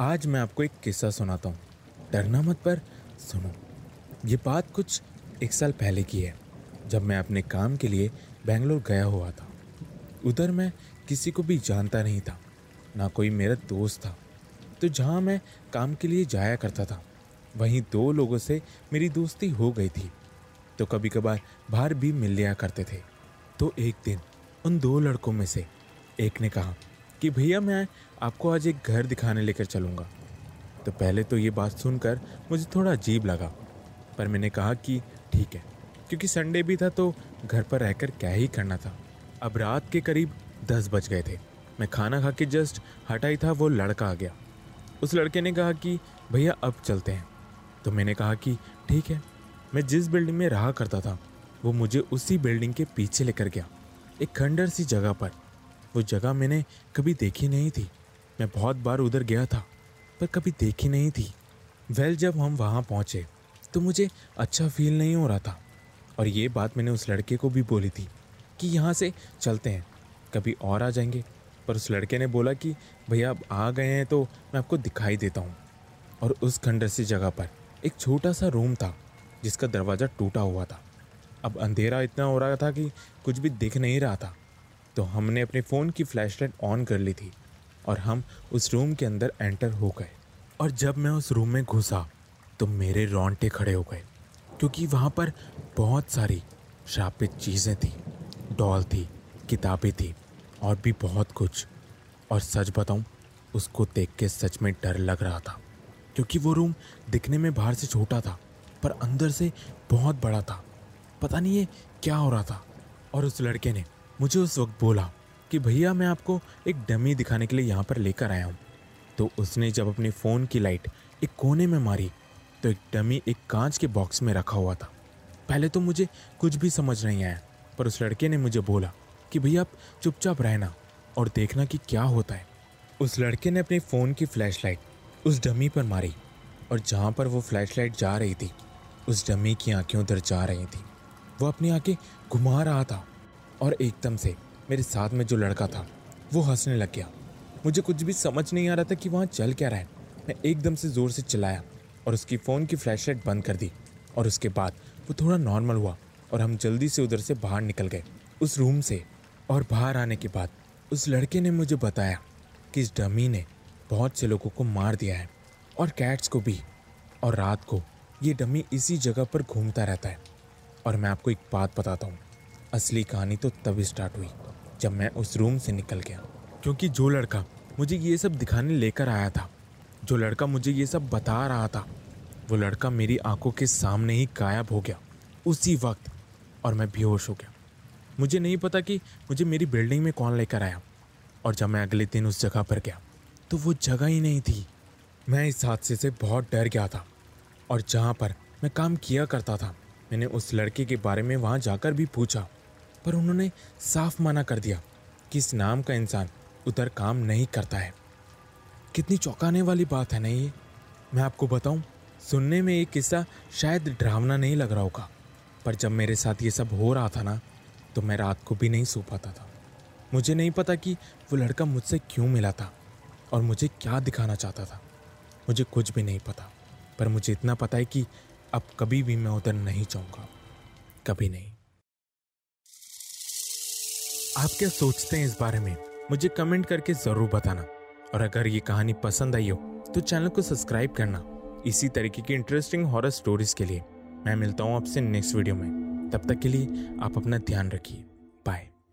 आज मैं आपको एक किस्सा सुनाता हूँ। डरना मत पर, सुनो। ये बात कुछ एक साल पहले की है, जब मैं अपने काम के लिए बेंगलोर गया हुआ था। उधर मैं किसी को भी जानता नहीं था, ना कोई मेरा दोस्त था। तो जहाँ मैं काम के लिए जाया करता था, वहीं दो लोगों से मेरी दोस्ती हो गई थी। तो कभी कभार बाहर भी मिल लिया करते थे। तो एक दिन उन दो लड़कों में से एक ने कहा कि भैया मैं आपको आज एक घर दिखाने लेकर चलूँगा। तो पहले तो ये बात सुनकर मुझे थोड़ा अजीब लगा, पर मैंने कहा कि ठीक है, क्योंकि संडे भी था तो घर पर रहकर क्या ही करना था। अब रात के करीब दस बज गए थे। मैं खाना खा के जस्ट हटा ही था, वो लड़का आ गया। उस लड़के ने कहा कि भैया अब चलते हैं। तो मैंने कहा कि ठीक है, मैं जिस बिल्डिंग में रहा करता था, वो मुझे उसी बिल्डिंग के पीछे लेकर गया, एक खंडर सी जगह पर। वो जगह मैंने कभी देखी नहीं थी। मैं बहुत बार उधर गया था, पर कभी देखी नहीं थी। वेल, जब हम वहाँ पहुँचे तो मुझे अच्छा फील नहीं हो रहा था। और ये बात मैंने उस लड़के को भी बोली थी कि यहाँ से चलते हैं, कभी और आ जाएँगे। पर उस लड़के ने बोला कि, भैया, अब आ गए हैं तो मैं आपको दिखाई देता हूँ। और उस खंडर सी जगह पर एक छोटा सा रूम था, जिसका दरवाज़ा टूटा हुआ था। अब अंधेरा इतना हो रहा था कि कुछ भी दिख नहीं रहा था। तो हमने अपने फ़ोन की फ्लैशलाइट ऑन कर ली थी और हम उस रूम के अंदर एंटर हो गए। और जब मैं उस रूम में घुसा तो मेरे रोंटे खड़े हो गए, क्योंकि वहाँ पर बहुत सारी श्रापित चीज़ें थी, डॉल थी, किताबें थी और भी बहुत कुछ। और सच बताऊँ, उसको देख के सच में डर लग रहा था, क्योंकि वो रूम दिखने में बाहर से छोटा था, पर अंदर से बहुत बड़ा था। पता नहीं ये क्या हो रहा था। और उस लड़के ने मुझे उस वक्त बोला कि भैया, मैं आपको एक डमी दिखाने के लिए यहाँ पर लेकर आया हूँ। तो उसने जब अपने फ़ोन की लाइट एक कोने में मारी तो एक डमी एक कांच के बॉक्स में रखा हुआ था। पहले तो मुझे कुछ भी समझ नहीं आया, पर उस लड़के ने मुझे बोला कि भैया, आप चुपचाप रहना और देखना कि क्या होता है। उस लड़के ने अपने फ़ोन की फ्लैशलाइट उस डमी पर मारी और जहाँ पर वो फ्लैशलाइट जा रही थी, उस डमी की आँखें उधर जा रही थी। वो अपनी आँखें घुमा रहा था। और एकदम से मेरे साथ में जो लड़का था, वो हंसने लग गया। मुझे कुछ भी समझ नहीं आ रहा था कि वहाँ चल क्या रहा है। मैं एकदम से ज़ोर से चलाया और उसकी फ़ोन की फ्लैशलाइट बंद कर दी और उसके बाद वो थोड़ा नॉर्मल हुआ और हम जल्दी से उधर से बाहर निकल गए। उस रूम से और बाहर आने के बाद उस लड़के ने मुझे बताया कि इस डमी ने बहुत से लोगों को मार दिया है और कैट्स को भी और रात को ये डमी इसी जगह पर घूमता रहता है। और मैं आपको एक बात बताता हूँ। असली कहानी तो तब स्टार्ट हुई, जब मैं उस रूम से निकल गया। क्योंकि जो लड़का मुझे ये सब दिखाने लेकर आया था, जो लड़का मुझे ये सब बता रहा था, वो लड़का मेरी आँखों के सामने ही गायब हो गया उसी वक्त और मैं बेहोश हो गया। मुझे नहीं पता कि मुझे मेरी बिल्डिंग में कौन लेकर आया और जब मैं अगले दिन उस जगह पर गया तो वो जगह ही नहीं थी। मैं इस हादसे से बहुत डर गया था और जहाँ पर मैं काम किया करता था, मैंने उस लड़के के बारे में वहाँ जाकर भी पूछा पर उन्होंने साफ़ मना कर दिया कि इस नाम का इंसान उधर काम नहीं करता है। कितनी चौंकाने वाली बात है ना ये मैं आपको बताऊँ, सुनने में ये किस्सा शायद डरावना नहीं लग रहा होगा। पर जब मेरे साथ ये सब हो रहा था ना तो मैं रात को भी नहीं सो पाता था। मुझे नहीं पता कि वो लड़का मुझसे क्यों मिला था और मुझे क्या दिखाना चाहता था। मुझे कुछ भी नहीं पता, पर मुझे इतना पता है कि अब कभी भी मैं उधर नहीं जाऊँगा। कभी नहीं। आप क्या सोचते हैं इस बारे में? मुझे कमेंट करके ज़रूर बताना। और अगर ये कहानी पसंद आई हो तो चैनल को सब्सक्राइब करना। इसी तरीके की इंटरेस्टिंग हॉरर स्टोरीज के लिए। मैं मिलता हूँ आपसे नेक्स्ट वीडियो में। तब तक के लिए आप अपना ध्यान रखिए। बाय